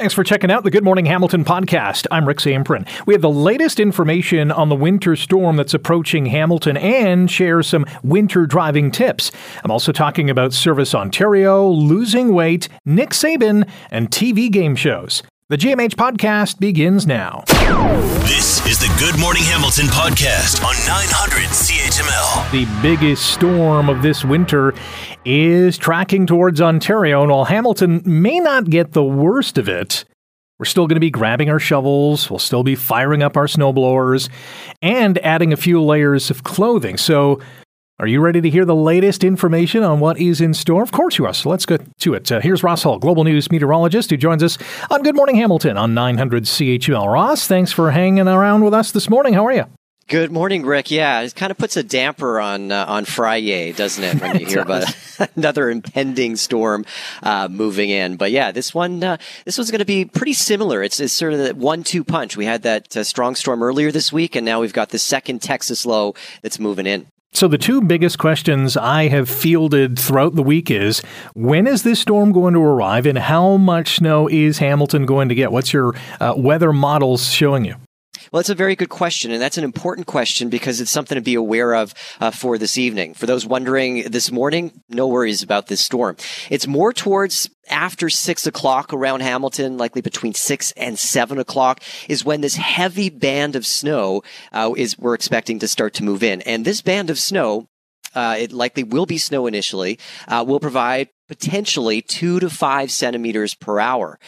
Thanks for checking out the Good Morning Hamilton podcast. I'm Rick Zamperin. We have the latest information on the winter storm that's approaching Hamilton and share some winter driving tips. I'm also talking about Service Ontario, losing weight, Nick Saban, and TV game shows. The GMH podcast begins now. This is the Good Morning Hamilton podcast on 900 CHML. The biggest storm of this winter is tracking towards Ontario, and while Hamilton may not get the worst of it, we're still going to be grabbing our shovels, we'll still be firing up our snowblowers, and adding a few layers of clothing. So, are you ready to hear the latest information on what is in store? Of course you are. So let's get to it. Uh, here's Ross Hall, Global News meteorologist, who joins us on Good Morning Hamilton on 900 CHML. Ross, thanks for hanging around with us this morning. How are you? Good morning, Rick. Yeah, it kind of puts a damper on uh, on Friday, doesn't it, when you hear about another impending storm uh, moving in? But yeah, this one uh, this one's going to be pretty similar. It's, it's sort of the one-two punch. We had that uh, strong storm earlier this week, and now we've got the second Texas low that's moving in. So the two biggest questions I have fielded throughout the week is when is this storm going to arrive, and how much snow is Hamilton going to get? What's your uh, weather models showing you? Well, that's a very good question, and that's an important question because it's something to be aware of uh, for this evening. For those wondering this morning, no worries about this storm. It's more towards after six o'clock around Hamilton, likely between six and seven o'clock, is when this heavy band of snow uh, is we're expecting to start to move in, and this band of snow. Uh, it likely will be snow initially, uh, will provide potentially two to five centimeters per hour.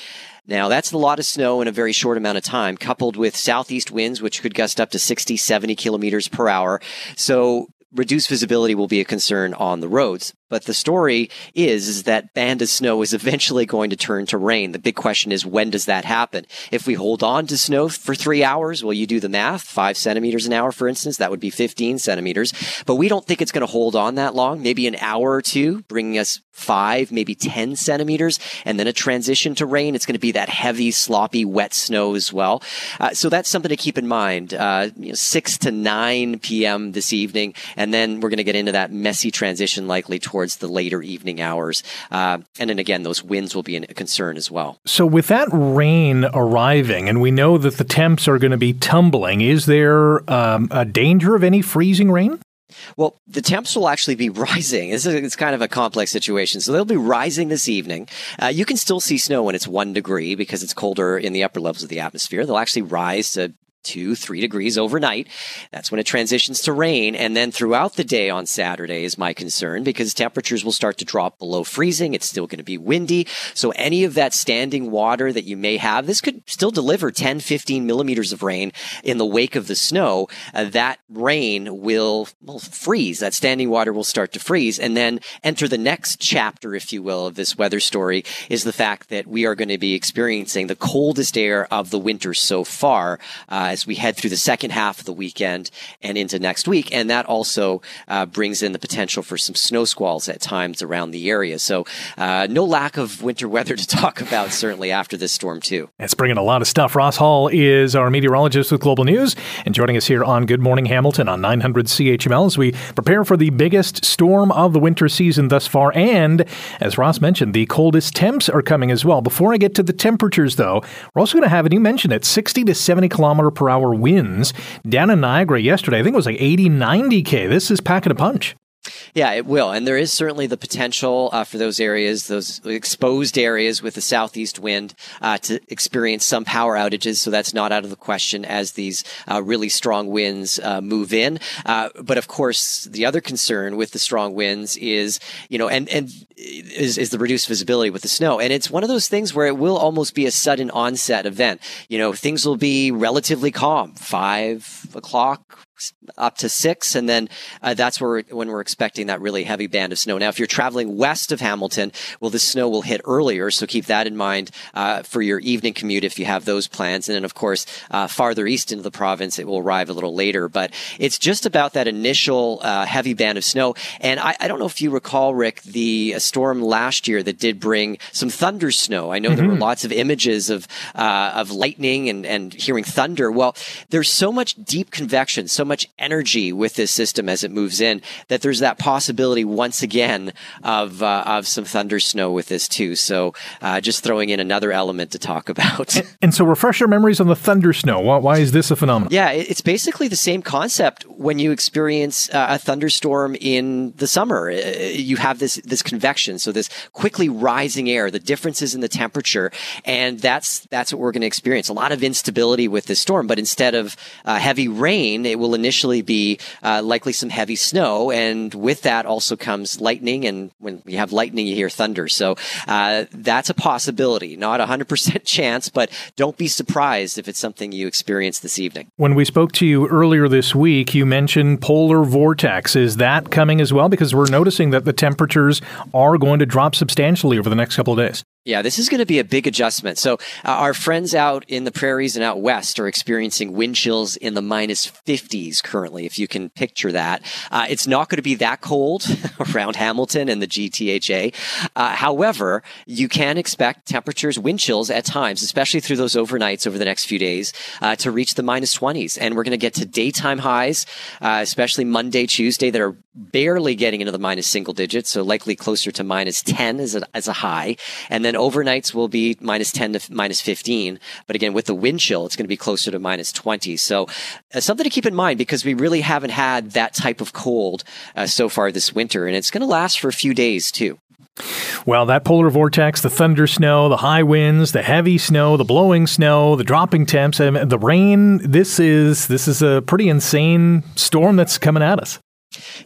Now, that's a lot of snow in a very short amount of time, coupled with southeast winds, which could gust up to 60, 70 kilometers per hour. So reduced visibility will be a concern on the roads. But the story is, is that band of snow is eventually going to turn to rain. The big question is, when does that happen? If we hold on to snow for three hours, well, you do the math, five centimeters an hour, for instance, that would be 15 centimeters. But we don't think it's going to hold on that long, maybe an hour or two, bringing us five, maybe 10 centimeters, and then a transition to rain. It's going to be that heavy, sloppy, wet snow as well. Uh, so that's something to keep in mind. Uh, you know, 6 to 9 p.m. this evening, and then we're going to get into that messy transition likely towards the later evening hours. Uh, and then again, those winds will be a concern as well. So with that rain arriving, and we know that the temps are going to be tumbling, is there um, a danger of any freezing rain? Well, the temps will actually be rising. It's, a, it's kind of a complex situation. So they'll be rising this evening. Uh, you can still see snow when it's one degree because it's colder in the upper levels of the atmosphere. They'll actually rise to two, three degrees overnight. That's when it transitions to rain. And then throughout the day on Saturday is my concern because temperatures will start to drop below freezing. It's still going to be windy. So any of that standing water that you may have, this could still deliver 10, 15 millimeters of rain in the wake of the snow. Uh, that rain will, will freeze. That standing water will start to freeze and then enter the next chapter, if you will, of this weather story is the fact that we are going to be experiencing the coldest air of the winter so far. Uh, as we head through the second half of the weekend and into next week. And that also uh, brings in the potential for some snow squalls at times around the area. So, uh, no lack of winter weather to talk about, certainly after this storm, too. It's bringing a lot of stuff. Ross Hall is our meteorologist with Global News and joining us here on Good Morning Hamilton on 900 CHML as we prepare for the biggest storm of the winter season thus far. And as Ross mentioned, the coldest temps are coming as well. Before I get to the temperatures, though, we're also going to have, and you mentioned it, 60 to 70 kilometer per per hour winds. Down in Niagara yesterday, I think it was like 80, 90 K. This is packing a punch. Yeah, it will. And there is certainly the potential uh, for those areas, those exposed areas with the southeast wind, uh, to experience some power outages. So that's not out of the question as these uh, really strong winds uh, move in. Uh, but of course, the other concern with the strong winds is, you know, and, and is, is the reduced visibility with the snow. And it's one of those things where it will almost be a sudden onset event. You know, things will be relatively calm, five o'clock, up to six, and then uh, that's where when we're expecting that really heavy band of snow. Now, if you're traveling west of Hamilton, well, the snow will hit earlier, so keep that in mind uh, for your evening commute if you have those plans. And then, of course, uh, farther east into the province, it will arrive a little later. But it's just about that initial uh, heavy band of snow. And I, I, don't know if you recall, Rick, the uh, storm last year that did bring some thunder snow. I know mm-hmm. there were mm-hmm. lots of images of uh, of lightning and and hearing thunder. Well, there's so much deep convection, so much much energy with this system as it moves in that there's that possibility once again of uh, of some thunder snow with this too. So uh, just throwing in another element to talk about. and so, refresh your memories on the thunder snow. Why, why is this a phenomenon? Yeah, it's basically the same concept when you experience uh, a thunderstorm in the summer. Uh, you have this this convection, so this quickly rising air, the differences in the temperature, and that's that's what we're going to experience. A lot of instability with this storm, but instead of uh, heavy rain, it will initially be uh, likely some heavy snow, and with that also comes lightning. And when you have lightning, you hear thunder. So uh, that's a possibility, not a hundred percent chance, but don't be surprised if it's something you experience this evening. When we spoke to you earlier this week, you mentioned polar vortex. Is that coming as well? Because we're noticing that the temperatures are going to drop substantially over the next couple of days. Yeah, this is going to be a big adjustment. So, uh, our friends out in the prairies and out west are experiencing wind chills in the minus 50s currently, if you can picture that. Uh, it's not going to be that cold around Hamilton and the GTHA. Uh, however, you can expect temperatures, wind chills at times, especially through those overnights over the next few days, uh, to reach the minus 20s. And we're going to get to daytime highs, uh, especially Monday, Tuesday, that are barely getting into the minus single digits. So, likely closer to minus 10 as a, as a high. And then overnights will be minus 10 to minus 15. But again, with the wind chill, it's going to be closer to minus 20. So uh, something to keep in mind because we really haven't had that type of cold uh, so far this winter. And it's going to last for a few days too. Well, that polar vortex, the thunder snow, the high winds, the heavy snow, the blowing snow, the dropping temps, and the rain, this is this is a pretty insane storm that's coming at us.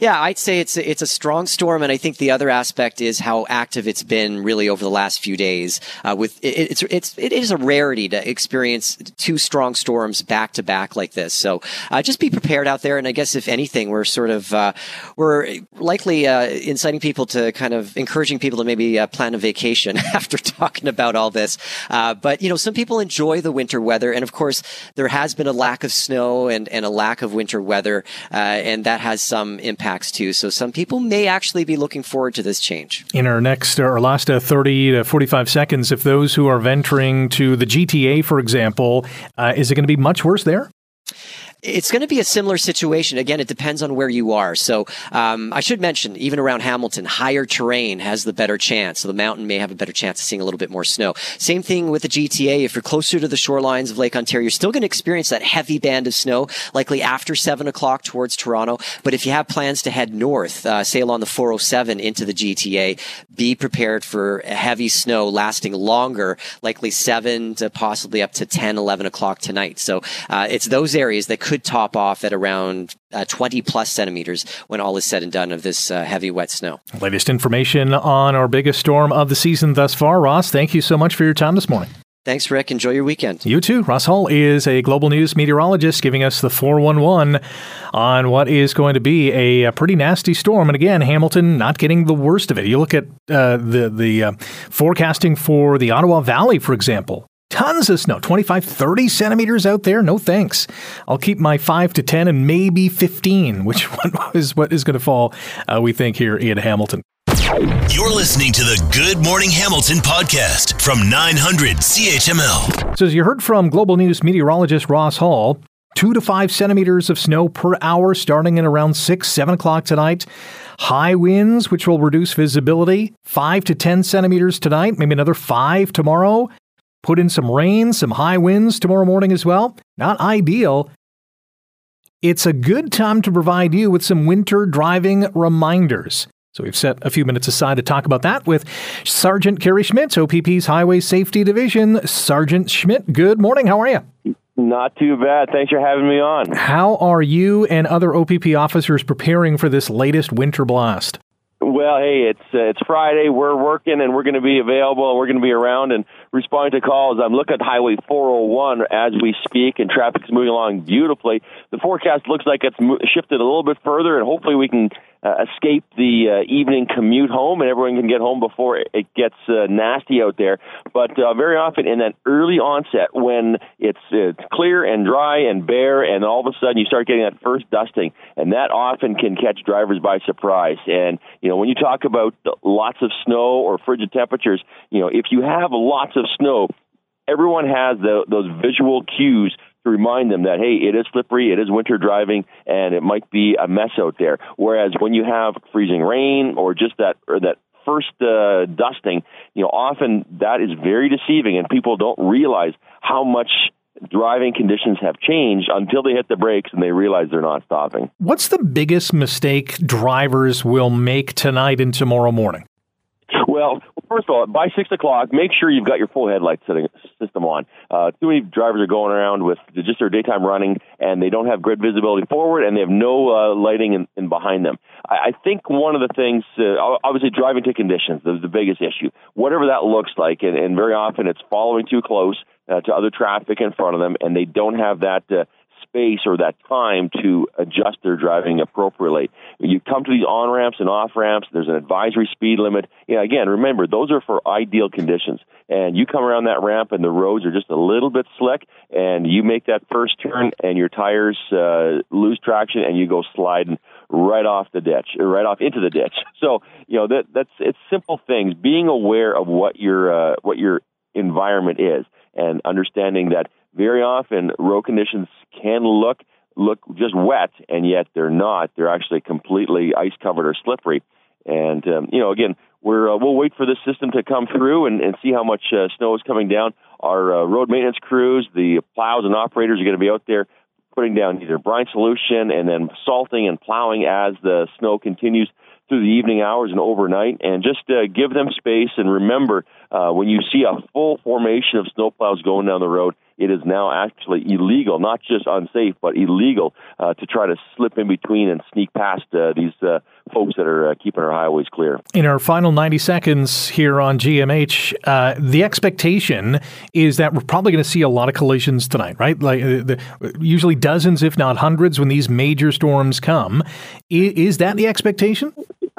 Yeah, I'd say it's a, it's a strong storm, and I think the other aspect is how active it's been really over the last few days. Uh, with it, it's it's it is a rarity to experience two strong storms back to back like this. So uh, just be prepared out there, and I guess if anything, we're sort of uh, we're likely uh, inciting people to kind of encouraging people to maybe uh, plan a vacation after talking about all this. Uh, but you know, some people enjoy the winter weather, and of course, there has been a lack of snow and and a lack of winter weather, and that has some impacts too. So some people may actually be looking forward to this change. In our next, or last uh, 30 to 45 seconds, if those who are venturing to the GTA, for example, uh, is it going to be much worse there? It's going to be a similar situation. Again, it depends on where you are. So um, I should mention, even around Hamilton, higher terrain has the better chance. So the mountain may have a better chance of seeing a little bit more snow. Same thing with the GTA. If you're closer to the shorelines of Lake Ontario, you're still going to experience that heavy band of snow, likely after seven o'clock towards Toronto. But if you have plans to head north, uh, along the 407 into the GTA, be prepared for heavy snow lasting longer, likely seven to possibly up to 10, 11 o'clock tonight. So uh, it's those areas that could could top off at around uh, 20 plus centimeters when all is said and done of this uh, heavy wet snow. Latest information on our biggest storm of the season thus far. Ross, thank you so much for your time this morning. Thanks, Rick. Enjoy your weekend. You too. Ross Hall is a global news meteorologist giving us the 411 on what is going to be a, pretty nasty storm. And again, Hamilton not getting the worst of it. You look at uh, the, the uh, forecasting for the Ottawa Valley, for example. Tons of snow, 25, 30 centimeters out there. No thanks. I'll keep my 5 to 10 and maybe 15, which one is what is going to fall, uh, we think, here in Hamilton. You're listening to the Good Morning Hamilton podcast from 900 CHML. So, as you heard from Global News meteorologist Ross Hall, two to five centimeters of snow per hour starting at around 6, 7 o'clock tonight. High winds, which will reduce visibility, 5 to 10 centimeters tonight, maybe another 5 tomorrow. Put in some rain, some high winds tomorrow morning as well. Not ideal. It's a good time to provide you with some winter driving reminders. So we've set a few minutes aside to talk about that with Sergeant Kerry Schmidt, OPP's Highway Safety Division. Sergeant Schmidt, good morning. How are you? Not too bad. Thanks for having me on. How are you and other OPP officers preparing for this latest winter blast? Well, hey, it's uh, it's Friday. We're working and we're going to be available we're going to be around and responding to calls. I'm looking at Highway 401 as we speak, and traffic's moving along beautifully. The forecast looks like it's shifted a little bit further, and hopefully we can uh, escape the uh, evening commute home, and everyone can get home before it gets uh, nasty out there. But uh, very often in that early onset, when it's it's clear and dry and bare, and all of a sudden you start getting that first dusting, and that often can catch drivers by surprise. And you know when you talk about lots of snow or frigid temperatures, you know if you have lots of snow, everyone has the, those visual cues to remind them that, hey, it is slippery, it is winter driving, and it might be a mess out there. Whereas when you have freezing rain or just that, or that first uh, dusting, you know, often that is very deceiving, and people don't realize how much driving conditions have changed until they hit the brakes and they realize they're not stopping. What's the biggest mistake drivers will make tonight and tomorrow morning? Well, first of all, by six o'clock, make sure you've got your full headlight setting system on. Uh, too many drivers are going around with just their daytime running, and they don't have grid visibility forward, and they have no uh, lighting in, in behind them. I, I think one of the things, uh, obviously, driving to conditions is the biggest issue. Whatever that looks like, and, and very often it's following too close uh, to other traffic in front of them, and they don't have that uh, space or that time to adjust their driving appropriately. You come to these on ramps and off ramps, there's an advisory speed limit. Yeah, again, remember, those are for ideal conditions. And you come around that ramp and the roads are just a little bit slick, and you make that first turn and your tires uh, lose traction and you go sliding right off the ditch, right off into the ditch. So, you know, that that's it's simple things. Being aware of what your uh, what your environment is and understanding that very often road conditions can look look just wet, and yet they're not. They're actually completely ice covered or slippery. And um, you know, again, we're uh, we'll wait for this system to come through and, and see how much uh, snow is coming down. Our uh, road maintenance crews, the plows and operators are going to be out there putting down either brine solution and then salting and plowing as the snow continues through the evening hours and overnight, and just uh, give them space. And remember, uh, when you see a full formation of snowplows going down the road, it is now actually illegal, not just unsafe, but illegal uh, to try to slip in between and sneak past uh, these uh, folks that are uh, keeping our highways clear. In our final 90 seconds here on GMH, uh, the expectation is that we're probably going to see a lot of collisions tonight, right? Like the, usually dozens, if not hundreds, when these major storms come. I, is that the expectation?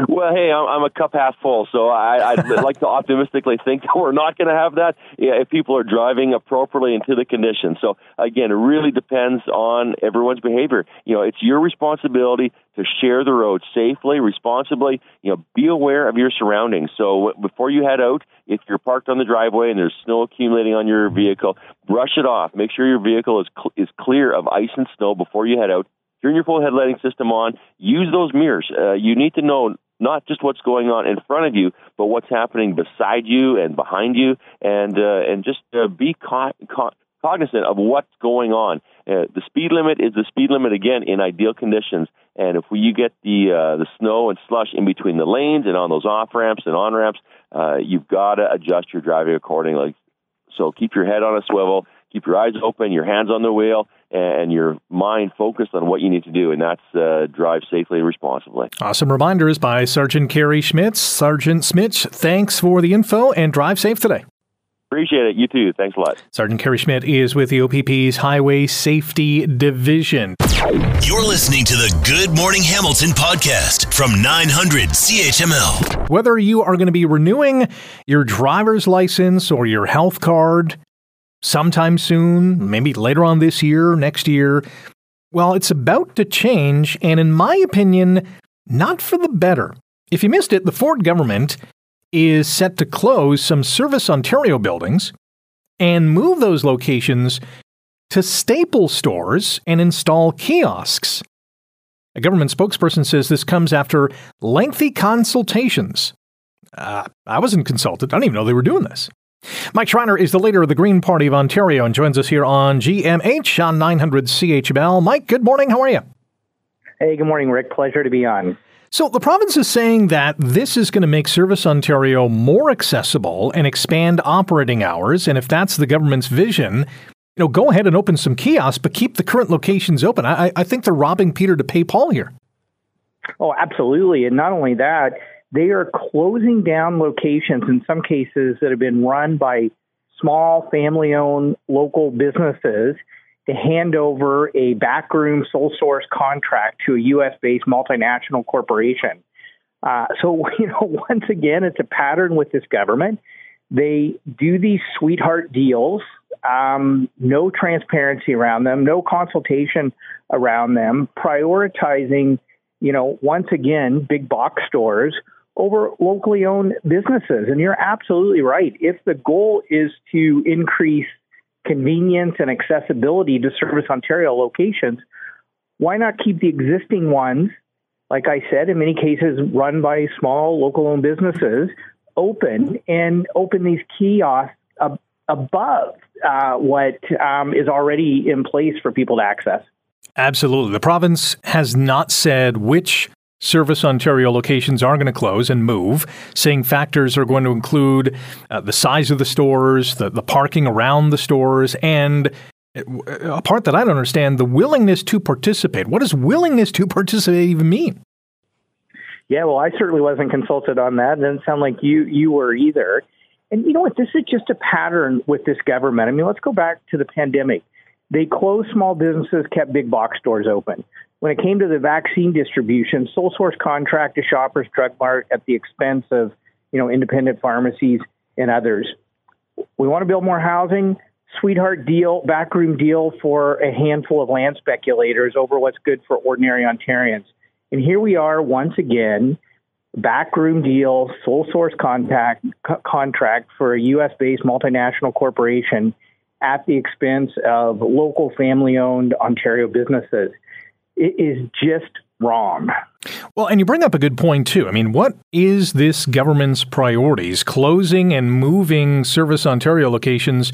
Well, hey, I'm, a cup half full, so I, would like to optimistically think that we're not going to have that if people are driving appropriately into the conditions. So again, it really depends on everyone's behavior. You know, it's your responsibility to share the road safely, responsibly. You know, be aware of your surroundings. So before you head out, if you're parked on the driveway and there's snow accumulating on your vehicle, brush it off. Make sure your vehicle is cl- is clear of ice and snow before you head out turn your full headlighting system on. Use those mirrors. Uh, you need to know not just what's going on in front of you, but what's happening beside you and behind you, and uh, and just uh, be co- co- cognizant of what's going on. Uh, the speed limit is the speed limit again in ideal conditions, and if we, you get the uh, the snow and slush in between the lanes and on those off ramps and on ramps, uh, you've got to adjust your driving accordingly. So keep your head on a swivel, keep your eyes open, your hands on the wheel, and your mind focused on what you need to do, and that's uh, drive safely and responsibly. Awesome reminders by Sergeant Kerry Schmitz. Sergeant Schmitz, thanks for the info and drive safe today. Appreciate it. You too. Thanks a lot. Sergeant Kerry Schmidt is with the OPP's Highway Safety Division. You're listening to the Good Morning Hamilton podcast from 900 CHML. Whether you are going to be renewing your driver's license or your health card, sometime soon, maybe later on this year, next year. Well, it's about to change, and in my opinion, not for the better. If you missed it, the Ford government is set to close some Service Ontario buildings and move those locations to Staples stores and install kiosks. A government spokesperson says this comes after lengthy consultations. Uh, I wasn't consulted. I didn't even know they were doing this. Mike Schreiner is the leader of the Green Party of Ontario and joins us here on GMH on 900 CHML. Mike, good morning. How are you? Hey, good morning, Rick. Pleasure to be on. So, the province is saying that this is going to make Service Ontario more accessible and expand operating hours. And if that's the government's vision, you know, go ahead and open some kiosks, but keep the current locations open. I, I think they're robbing Peter to pay Paul here. Oh, absolutely. And not only that, they are closing down locations in some cases that have been run by small family owned local businesses to hand over a backroom sole source contract to a US based multinational corporation. Uh, so, you know, once again, it's a pattern with this government. They do these sweetheart deals, um, no transparency around them, no consultation around them, prioritizing, you know, once again, big box stores over locally owned businesses. And you're absolutely right. If the goal is to increase convenience and accessibility to Service Ontario locations, why not keep the existing ones, like I said, in many cases run by small local owned businesses, open and open these kiosks ab- above uh, what um, is already in place for people to access? Absolutely. The province has not said which Service Ontario locations are going to close and move, saying factors are going to include uh, the size of the stores, the, the parking around the stores, and uh, a part that I don't understand the willingness to participate. What does willingness to participate even mean? Yeah, well, I certainly wasn't consulted on that. It doesn't sound like you you were either. And you know what? This is just a pattern with this government. I mean, let's go back to the pandemic. They closed small businesses, kept big box stores open. When it came to the vaccine distribution, sole source contract to Shoppers Drug Mart at the expense of, you know, independent pharmacies and others. We want to build more housing. Sweetheart deal, backroom deal for a handful of land speculators over what's good for ordinary Ontarians. And here we are once again, backroom deal, sole source contact, co- contract for a U.S. based multinational corporation at the expense of local family owned Ontario businesses. It is just wrong. Well, and you bring up a good point, too. I mean, what is this government's priorities? Closing and moving Service Ontario locations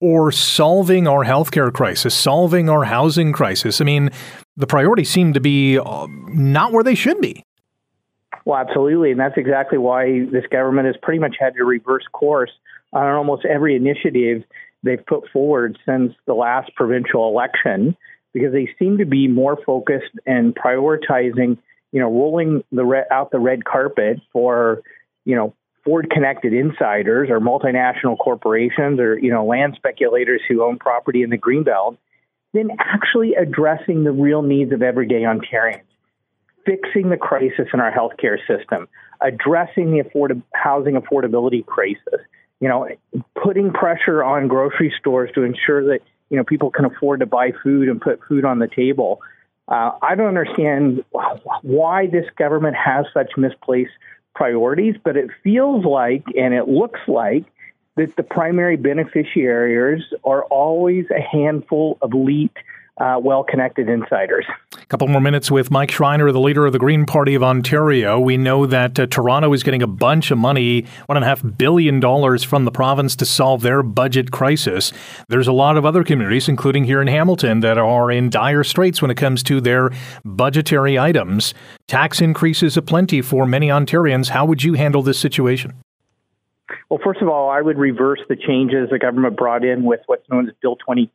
or solving our healthcare crisis, solving our housing crisis? I mean, the priorities seem to be uh, not where they should be. Well, absolutely. And that's exactly why this government has pretty much had to reverse course on almost every initiative they've put forward since the last provincial election because they seem to be more focused and prioritizing, you know, rolling the re- out the red carpet for, you know, Ford connected insiders or multinational corporations or, you know, land speculators who own property in the Greenbelt, than actually addressing the real needs of everyday Ontarians, fixing the crisis in our healthcare system, addressing the afford- housing affordability crisis, you know, putting pressure on grocery stores to ensure that you know people can afford to buy food and put food on the table. Uh, I don't understand why this government has such misplaced priorities, but it feels like and it looks like that the primary beneficiaries are always a handful of elite uh, well connected insiders. A couple more minutes with Mike Schreiner, the leader of the Green Party of Ontario. We know that uh, Toronto is getting a bunch of money, $1.5 billion from the province to solve their budget crisis. There's a lot of other communities, including here in Hamilton, that are in dire straits when it comes to their budgetary items. Tax increases aplenty for many Ontarians. How would you handle this situation? Well, first of all, I would reverse the changes the government brought in with what's known as Bill 20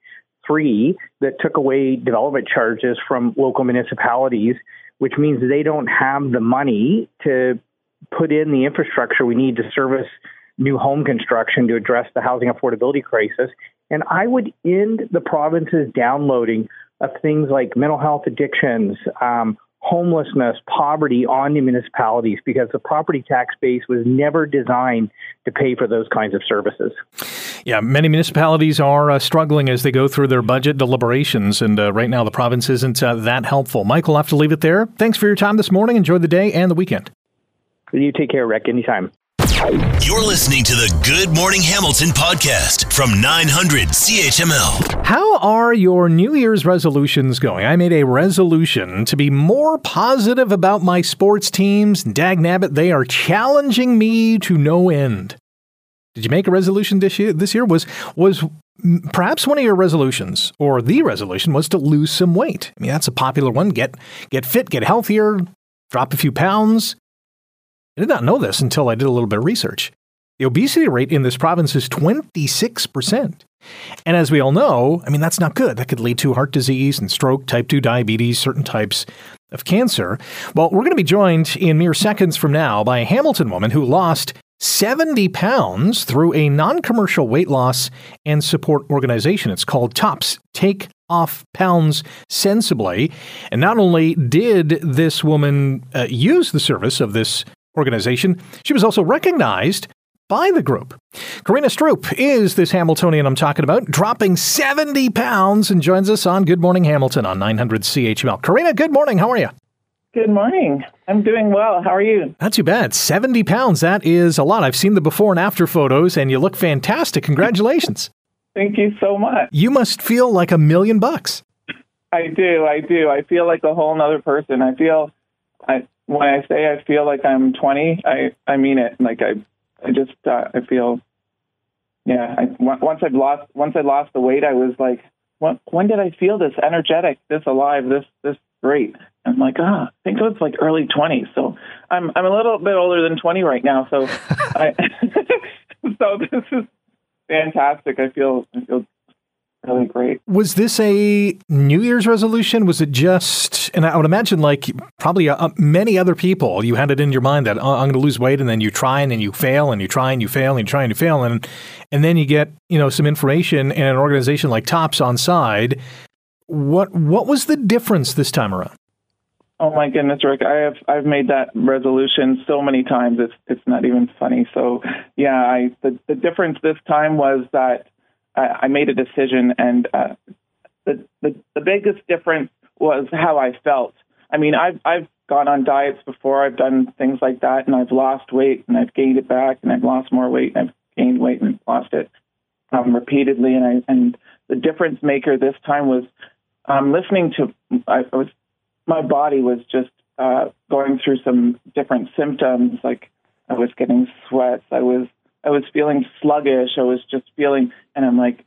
three that took away development charges from local municipalities, which means they don't have the money to put in the infrastructure we need to service new home construction to address the housing affordability crisis. And I would end the province's downloading of things like mental health addictions, um, homelessness, poverty on the municipalities because the property tax base was never designed to pay for those kinds of services. Yeah, many municipalities are uh, struggling as they go through their budget deliberations, and uh, right now the province isn't uh, that helpful. Michael, I'll have to leave it there. Thanks for your time this morning. Enjoy the day and the weekend. You take care, Rick. Anytime. You're listening to the Good Morning Hamilton podcast from 900 CHML. How are your New Year's resolutions going? I made a resolution to be more positive about my sports teams. Dag nabbit, they are challenging me to no end. Did you make a resolution this year? This year was was perhaps one of your resolutions or the resolution was to lose some weight. I mean, that's a popular one. Get get fit, get healthier, drop a few pounds. I did not know this until I did a little bit of research. The obesity rate in this province is 26%. And as we all know, I mean, that's not good. That could lead to heart disease and stroke, type 2 diabetes, certain types of cancer. Well, we're going to be joined in mere seconds from now by a Hamilton woman who lost 70 pounds through a non commercial weight loss and support organization. It's called TOPS Take Off Pounds Sensibly. And not only did this woman uh, use the service of this organization. She was also recognized by the group. Karina Stroop is this Hamiltonian I'm talking about, dropping 70 pounds and joins us on Good Morning Hamilton on 900 CHML. Karina, good morning. How are you? Good morning. I'm doing well. How are you? Not too bad. 70 pounds. That is a lot. I've seen the before and after photos, and you look fantastic. Congratulations. Thank you so much. You must feel like a million bucks. I do. I do. I feel like a whole nother person. I feel, I when I say I feel like I'm 20, I I mean it. Like I, I just uh, I feel, yeah. I, once I've lost once I lost the weight, I was like, when, when did I feel this energetic, this alive, this this great? I'm like, ah, I think it was like early 20s. So I'm I'm a little bit older than 20 right now. So I, so this is fantastic. I feel I feel really great. Was this a New Year's resolution? Was it just, and I would imagine like probably uh, many other people, you had it in your mind that oh, I'm going to lose weight, and then you try and then you fail, and you try and you fail, and you try and you fail, and and then you get you know some information and an organization like Tops on side. What what was the difference this time around? Oh my goodness, Rick! I have I've made that resolution so many times. It's it's not even funny. So yeah, I the the difference this time was that I, I made a decision, and uh, the, the the biggest difference was how I felt. I mean, I've I've gone on diets before. I've done things like that, and I've lost weight, and I've gained it back, and I've lost more weight, and I've gained weight and lost it um, repeatedly. And I and the difference maker this time was um, listening to. I, I was my body was just uh, going through some different symptoms. Like I was getting sweats. I was I was feeling sluggish. I was just feeling, and I'm like,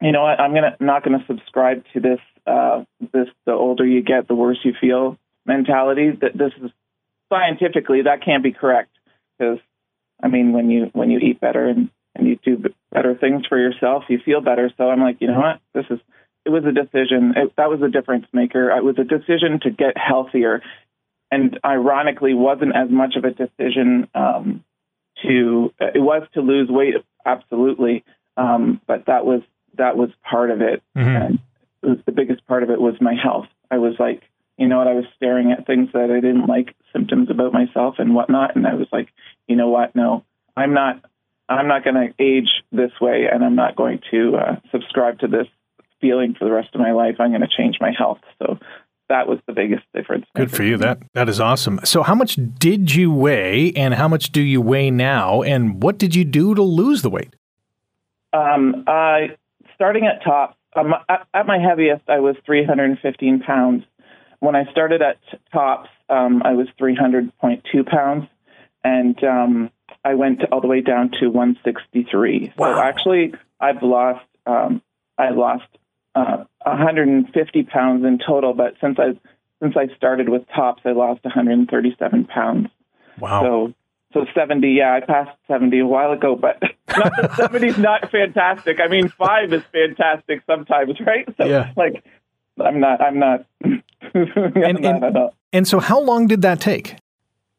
you know what? I'm gonna not gonna subscribe to this. Uh, this the older you get, the worse you feel mentality. That this is scientifically that can't be correct because I mean when you when you eat better and and you do better things for yourself, you feel better. So I'm like, you know what? This is it was a decision. It, that was a difference maker. It was a decision to get healthier, and ironically, wasn't as much of a decision um, to. It was to lose weight, absolutely, um, but that was that was part of it. Mm-hmm. And it was the biggest part of it was my health. I was like, you know what? I was staring at things that I didn't like, symptoms about myself and whatnot, and I was like, you know what? No, I'm not. I'm not going to age this way, and I'm not going to uh, subscribe to this feeling for the rest of my life. I'm going to change my health. So that was the biggest difference. Good for you. That that is awesome. So how much did you weigh and how much do you weigh now and what did you do to lose the weight? Um, I starting at top um, at, my heaviest I was 315 pounds. When I started at tops, um, I was 300.2 pounds, and um, I went all the way down to 163. Wow. So actually, I've lost um, I lost uh, 150 pounds in total, but since I since I started with tops, I lost 137 pounds. Wow. So so 70, yeah, I passed 70 a while ago, but not that 70 is not fantastic. I mean, five is fantastic sometimes, right? So, yeah. Like, I'm not, I'm not. I'm and, not and, and, so, how long did that take?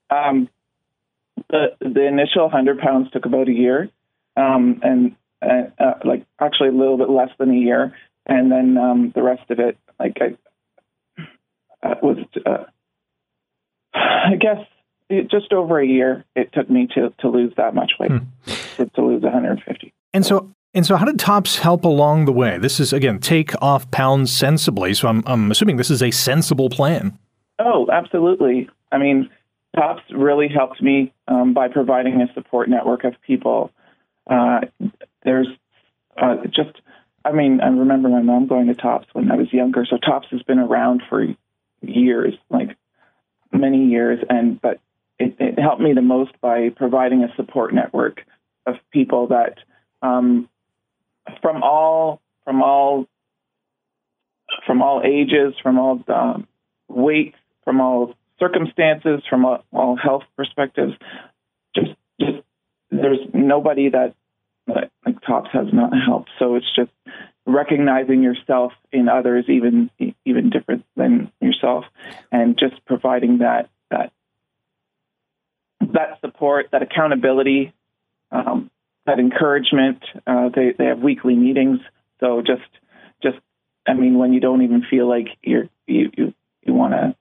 Um, the the initial 100 pounds took about a year, um, and uh, uh, like actually a little bit less than a year, and then um, the rest of it, like I uh, was, uh, I guess, it, just over a year. It took me to to lose that much weight, hmm. to, to lose 150. And so, and so, how did Tops help along the way? This is again take off pounds sensibly. So I'm I'm assuming this is a sensible plan. Oh, absolutely. I mean, Tops really helped me um, by providing a support network of people. Uh, there's uh, just, I mean, I remember my mom going to Tops when I was younger. So Tops has been around for years, like many years, and but it, it helped me the most by providing a support network of people that um, from all from all from all ages, from all um, weights, from all circumstances, from all, all health perspectives. Just, just there's nobody that like, like tops has not helped. So it's just recognizing yourself in others, even even different than yourself, and just providing that that that support, that accountability, um, that encouragement. Uh, they they have weekly meetings, so just just I mean, when you don't even feel like you're you you, you want to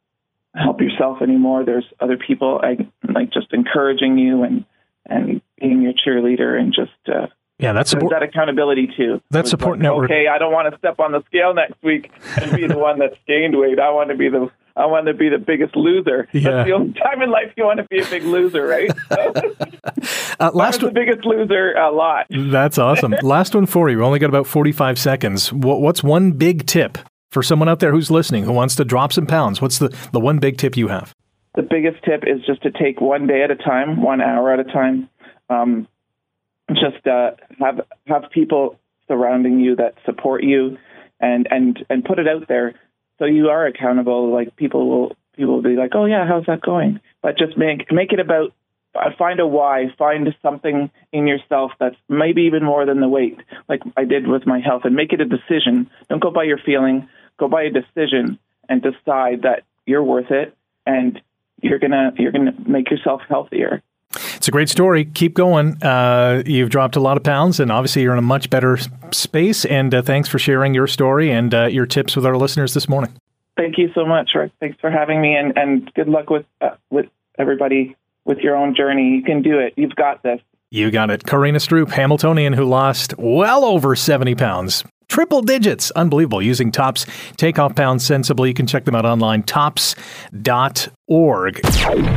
help yourself anymore, there's other people I, like just encouraging you and and being your cheerleader and just uh, yeah, that's that accountability too. That support like, network. Okay, I don't want to step on the scale next week and be the one that's gained weight. I want to be the I want to be the biggest loser. Yeah. That's the only time in life you want to be a big loser, right? So, Uh, last was the biggest loser a lot. That's awesome. Last one for you. We only got about 45 seconds. What, what's one big tip for someone out there who's listening who wants to drop some pounds? What's the, the one big tip you have? The biggest tip is just to take one day at a time, one hour at a time. Um, just uh, have have people surrounding you that support you, and and and put it out there so you are accountable. Like people will people will be like, oh yeah, how's that going? But just make make it about uh, find a why, find something in yourself that's maybe even more than the weight, like I did with my health, and make it a decision. Don't go by your feeling, go by a decision, and decide that you're worth it, and you're gonna you're gonna make yourself healthier. It's a great story. Keep going. Uh, you've dropped a lot of pounds, and obviously you're in a much better space. And uh, thanks for sharing your story and uh, your tips with our listeners this morning. Thank you so much, Rick. Thanks for having me, and, and good luck with uh, with everybody with your own journey. You can do it. You've got this. You got it. Karina Stroop, Hamiltonian, who lost well over 70 pounds. Triple digits. Unbelievable. Using Tops Take Off Pounds Sensibly. You can check them out online, tops.org.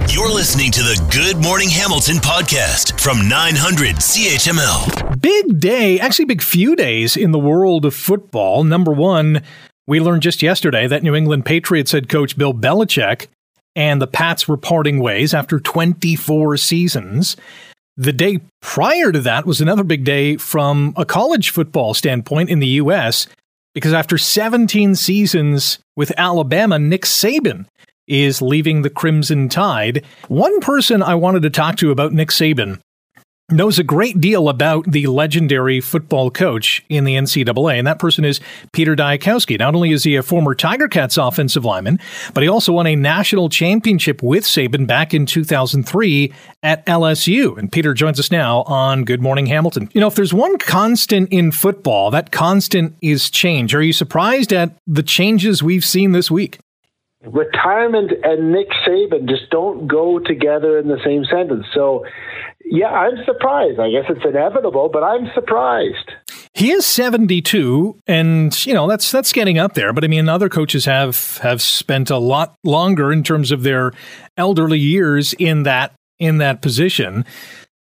You're listening to the Good Morning Hamilton podcast from 900 CHML. Big day, actually, big few days in the world of football. Number one, we learned just yesterday that New England Patriots head coach Bill Belichick and the Pats were parting ways after 24 seasons. The day prior to that was another big day from a college football standpoint in the U.S. because after 17 seasons with Alabama, Nick Saban is leaving the Crimson Tide. One person I wanted to talk to about Nick Saban knows a great deal about the legendary football coach in the NCAA, and that person is Peter Dyakowski. Not only is he a former Tiger Cats offensive lineman, but he also won a national championship with Saban back in 2003 at LSU. And Peter joins us now on Good Morning Hamilton. You know, if there's one constant in football, that constant is change. Are you surprised at the changes we've seen this week? retirement and Nick Saban just don't go together in the same sentence. So, yeah, I'm surprised. I guess it's inevitable, but I'm surprised. He is 72 and you know that's that's getting up there but I mean other coaches have have spent a lot longer in terms of their elderly years in that in that position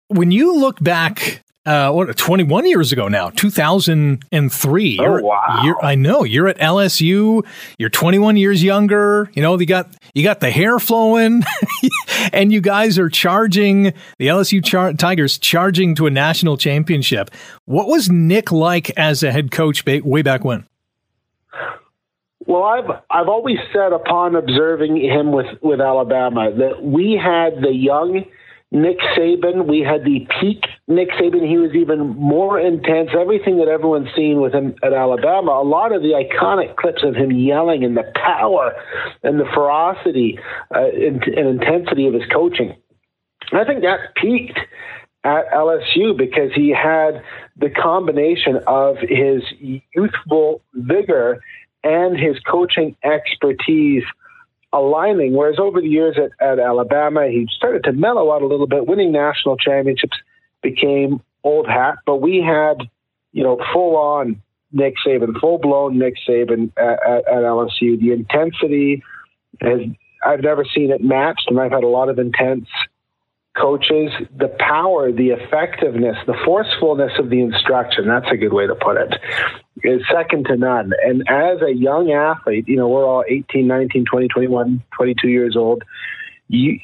when you look back uh, what 21 years ago now 2003 Oh, you're, wow. you're, I know you're at LSU you're 21 years younger you know you got you got the hair flowing and you guys are charging the LSU char- Tigers charging to a national championship. What was Nick like as a head coach ba- way back when? Well, I've I've always said upon observing him with with Alabama that we had the young Nick Saban, we had the peak Nick Saban. He was even more intense. Everything that everyone's seen with him at Alabama, a lot of the iconic clips of him yelling and the power and the ferocity uh, and, and intensity of his coaching. I think that peaked at LSU because he had the combination of his youthful vigor and his coaching expertise aligning. Whereas over the years at, at Alabama, he started to mellow out a little bit. Winning national championships became old hat, but we had, you know, full on Nick Saban, full blown Nick Saban at, at, at LSU. The intensity has I've never seen it matched, and I've had a lot of intense coaches, the power, the effectiveness, the forcefulness of the instruction, that's a good way to put it, is second to none. And as a young athlete, you know, we're all 18, 19, 20, 21, 22 years old. You,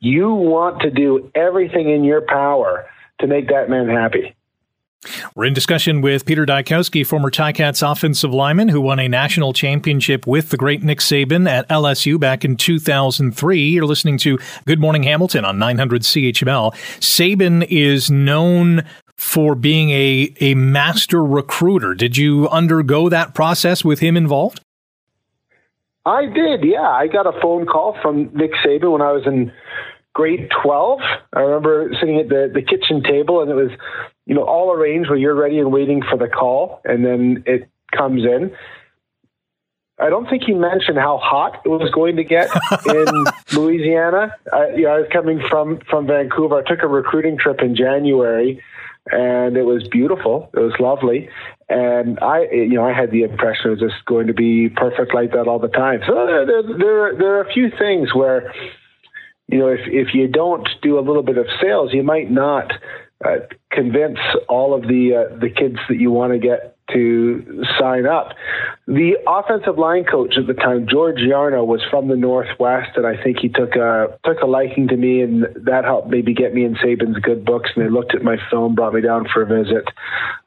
you want to do everything in your power to make that man happy. We're in discussion with Peter Dyakowski, former Ticats offensive lineman who won a national championship with the great Nick Saban at LSU back in 2003. You're listening to Good Morning Hamilton on 900 CHML. Saban is known for being a, a master recruiter. Did you undergo that process with him involved? I did, yeah. I got a phone call from Nick Saban when I was in grade 12. I remember sitting at the, the kitchen table and it was, you know, all arranged where you're ready and waiting for the call and then it comes in. I don't think he mentioned how hot it was going to get in Louisiana. I, you know, I was coming from, from Vancouver. I took a recruiting trip in January. and it was beautiful. It was lovely, and I, you know, I had the impression it was just going to be perfect like that all the time. So there, there, there, there are a few things where, you know, if if you don't do a little bit of sales, you might not uh, convince all of the uh, the kids that you want to get to sign up. The offensive line coach at the time, George Yarno, was from the Northwest, and I think he took a took a liking to me, and that helped maybe get me in Saban's good books. And they looked at my film, brought me down for a visit.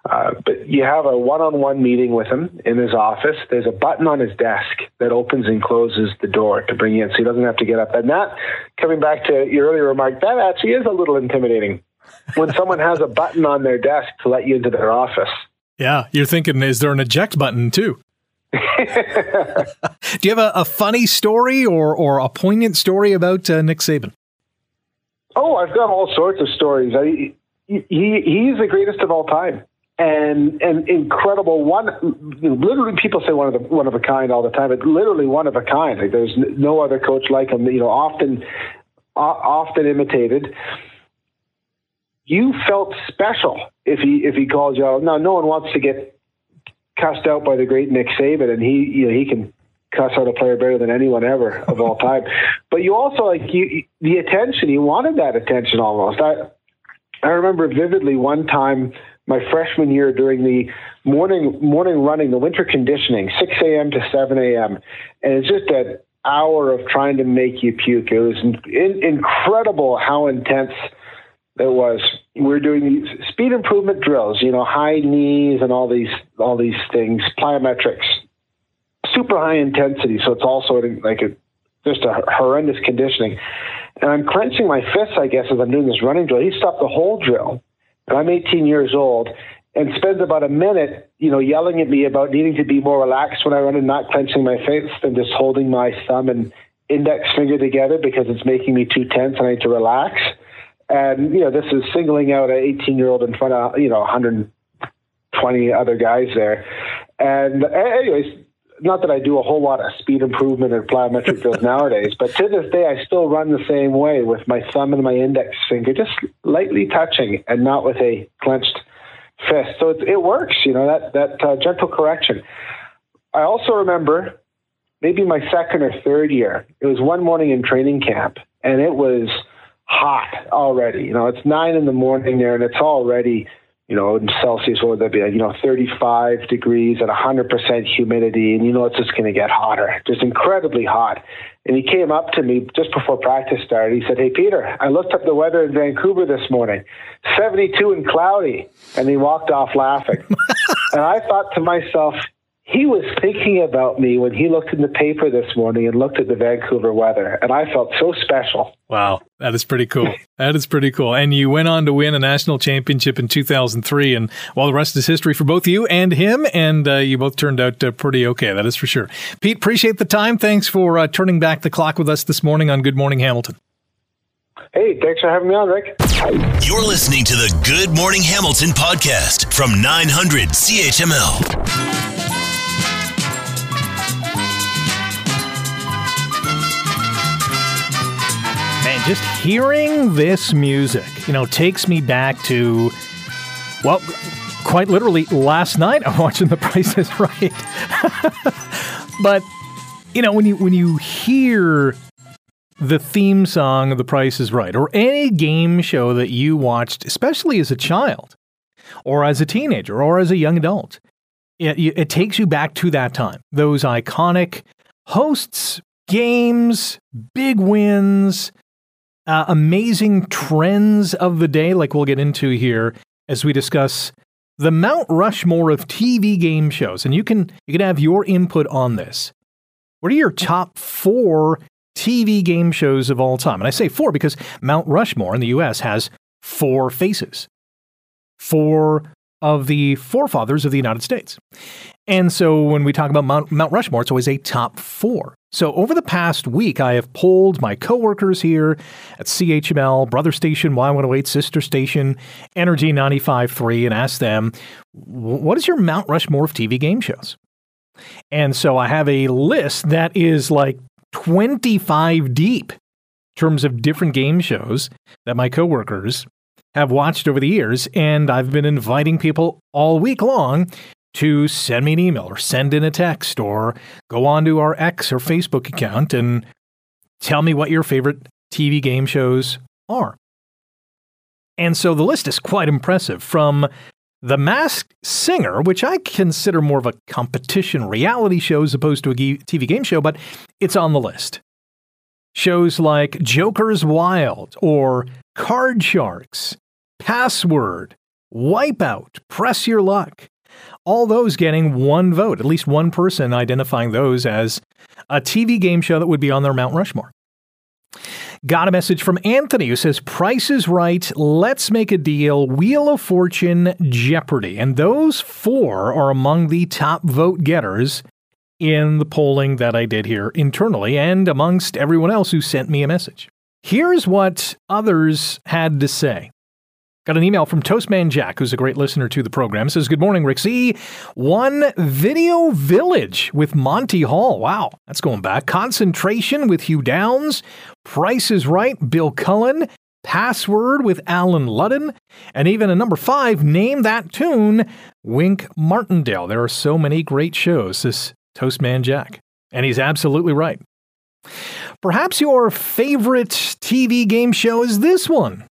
Uh, but you have a one-on-one meeting with him in his office. There's a button on his desk that opens and closes the door to bring you in, so he doesn't have to get up. And that, coming back to your earlier remark, that actually is a little intimidating when someone has a button on their desk to let you into their office. Yeah, you're thinking, is there an eject button too? Do you have a, a, funny story or, or a poignant story about uh, Nick Saban? Oh, I've got all sorts of stories. I, he he's the greatest of all time, and and incredible. One, literally, people say one of the one of a kind all the time, but literally one of a kind. Like there's no other coach like him. You know, often often imitated you felt special if he if he called you out. Now, no one wants to get cussed out by the great Nick Saban, and he you know he can cuss out a player better than anyone ever of all time. But you also like you the attention. You wanted that attention almost. I I remember vividly one time my freshman year during the morning morning running, the winter conditioning, six a.m. to seven a.m. And it's just that hour of trying to make you puke. It was in, incredible how intense it was we we're doing speed improvement drills, you know, high knees and all these all these things, plyometrics, super high intensity. So it's also like a just a horrendous conditioning. And I'm clenching my fists, I guess, as I'm doing this running drill. He stopped the whole drill, and I'm 18 years old, and spends about a minute, you know, yelling at me about needing to be more relaxed when I run and not clenching my fists and just holding my thumb and index finger together because it's making me too tense and I need to relax. And, you know, this is singling out an 18 year old in front of, you know, 120 other guys there. And, anyways, not that I do a whole lot of speed improvement or plyometric drills nowadays, but to this day, I still run the same way with my thumb and my index finger just lightly touching and not with a clenched fist. So it, it works, you know, that, that uh, gentle correction. I also remember maybe my second or third year, it was one morning in training camp, and it was hot already. You know, it's nine in the morning there, and it's already, you know, in Celsius, what would that be? you know, 35 degrees at 100% humidity, and you know it's just going to get hotter, just incredibly hot. And he came up to me just before practice started. He said, Hey, Peter, I looked up the weather in Vancouver this morning 72 and cloudy. And he walked off laughing. and I thought to myself, he was thinking about me when he looked in the paper this morning and looked at the Vancouver weather, and I felt so special. Wow, that is pretty cool. that is pretty cool. And you went on to win a national championship in 2003, and well, the rest is history for both you and him, and uh, you both turned out uh, pretty okay. That is for sure. Pete, appreciate the time. Thanks for uh, turning back the clock with us this morning on Good Morning Hamilton. Hey, thanks for having me on, Rick. You're listening to the Good Morning Hamilton podcast from 900 CHML. Just hearing this music, you know, takes me back to, well, quite literally last night I'm watching The Price is Right. but, you know, when you when you hear the theme song of The Price is Right or any game show that you watched, especially as a child or as a teenager or as a young adult, it, it takes you back to that time. Those iconic hosts, games, big wins, uh, amazing trends of the day, like we'll get into here as we discuss the Mount Rushmore of TV game shows. And you can you can have your input on this. What are your top four TV game shows of all time? And I say four because Mount Rushmore in the US has four faces. Four of the forefathers of the United States. And so when we talk about Mount, Mount Rushmore, it's always a top four. So over the past week, I have polled my coworkers here at CHML, brother station Y108, sister station Energy 95.3, and asked them, what is your Mount Rushmore of TV game shows? And so I have a list that is like 25 deep in terms of different game shows that my coworkers have watched over the years, and I've been inviting people all week long to send me an email or send in a text or go onto our X or Facebook account and tell me what your favorite TV game shows are. And so the list is quite impressive from The Masked Singer, which I consider more of a competition reality show as opposed to a TV game show, but it's on the list. Shows like Joker's Wild or Card Sharks, Password, Wipeout, Press Your Luck. All those getting one vote, at least one person identifying those as a TV game show that would be on their Mount Rushmore. Got a message from Anthony who says, Price is right, let's make a deal, Wheel of Fortune, Jeopardy. And those four are among the top vote getters in the polling that I did here internally and amongst everyone else who sent me a message. Here's what others had to say. Got an email from Toastman Jack, who's a great listener to the program. Says, Good morning, Rick C. One Video Village with Monty Hall. Wow, that's going back. Concentration with Hugh Downs. Price is Right, Bill Cullen. Password with Allen Ludden. And even a number five, Name That Tune, Wink Martindale. There are so many great shows, this Toastman Jack. And he's absolutely right. Perhaps your favorite TV game show is this one.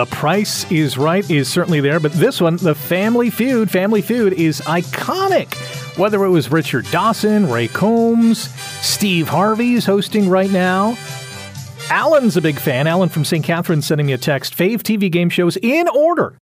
The price is right is certainly there, but this one, the Family Feud, Family Feud is iconic. Whether it was Richard Dawson, Ray Combs, Steve Harvey's hosting right now. Alan's a big fan. Alan from St. Catharines sending me a text. Fave TV game shows in order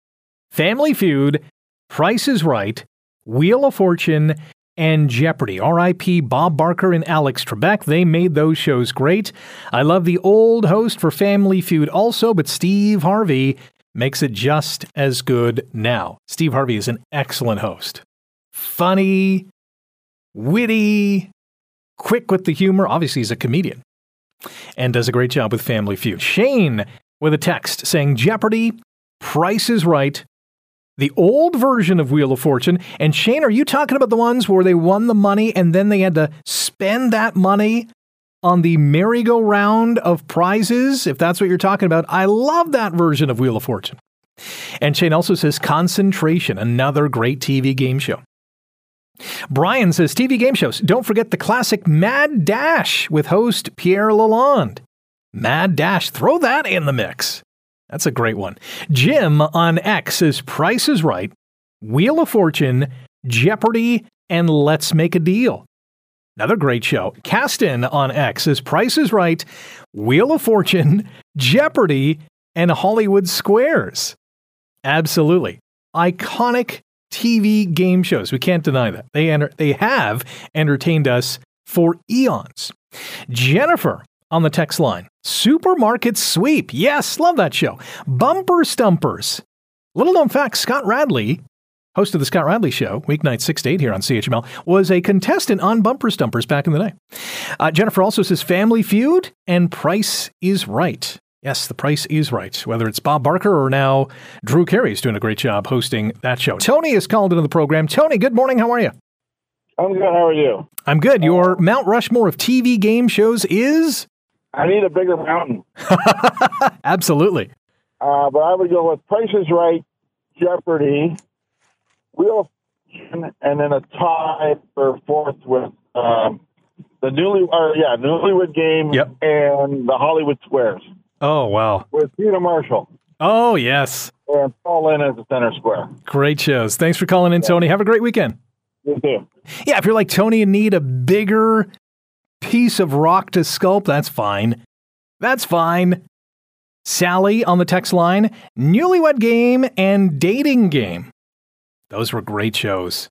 Family Feud, Price is Right, Wheel of Fortune, and Jeopardy. R.I.P. Bob Barker and Alex Trebek. They made those shows great. I love the old host for Family Feud also, but Steve Harvey makes it just as good now. Steve Harvey is an excellent host. Funny, witty, quick with the humor. Obviously, he's a comedian and does a great job with Family Feud. Shane with a text saying Jeopardy, Price is Right, the old version of Wheel of Fortune. And Shane, are you talking about the ones where they won the money and then they had to spend that money on the merry-go-round of prizes? If that's what you're talking about, I love that version of Wheel of Fortune. And Shane also says Concentration, another great TV game show. Brian says TV game shows. Don't forget the classic Mad Dash with host Pierre Lalonde. Mad Dash, throw that in the mix. That's a great one. Jim on X is Price is Right, Wheel of Fortune, Jeopardy, and Let's Make a Deal. Another great show. Caston on X is Price is Right, Wheel of Fortune, Jeopardy, and Hollywood Squares. Absolutely. Iconic TV game shows. We can't deny that. They, enter- they have entertained us for eons. Jennifer on the text line Supermarket Sweep. Yes, love that show. Bumper Stumpers. Little known fact Scott Radley, host of the Scott Radley Show, weeknight 6 to 8 here on CHML, was a contestant on Bumper Stumpers back in the day. Uh, Jennifer also says Family Feud and Price is Right. Yes, the price is right. Whether it's Bob Barker or now Drew Carey's doing a great job hosting that show. Tony is called into the program. Tony, good morning. How are you? I'm good. How are you? I'm good. Your Mount Rushmore of TV game shows is? I need a bigger mountain. Absolutely. Uh, but I would go with Price is Right, Jeopardy, Wheel of Fortune, and then a tie for fourth with um, the newly, or yeah, Newlywed Game Yep. and the Hollywood Squares Oh, wow. with Peter Marshall Oh, yes. and Paul Lynde as the center square. Great shows. Thanks for calling in, Tony. Have a great weekend. You too. Yeah, if you're like Tony and need a bigger piece of rock to sculpt, that's fine. That's fine. Sally on the text line, Newlywed Game and Dating Game. Those were great shows.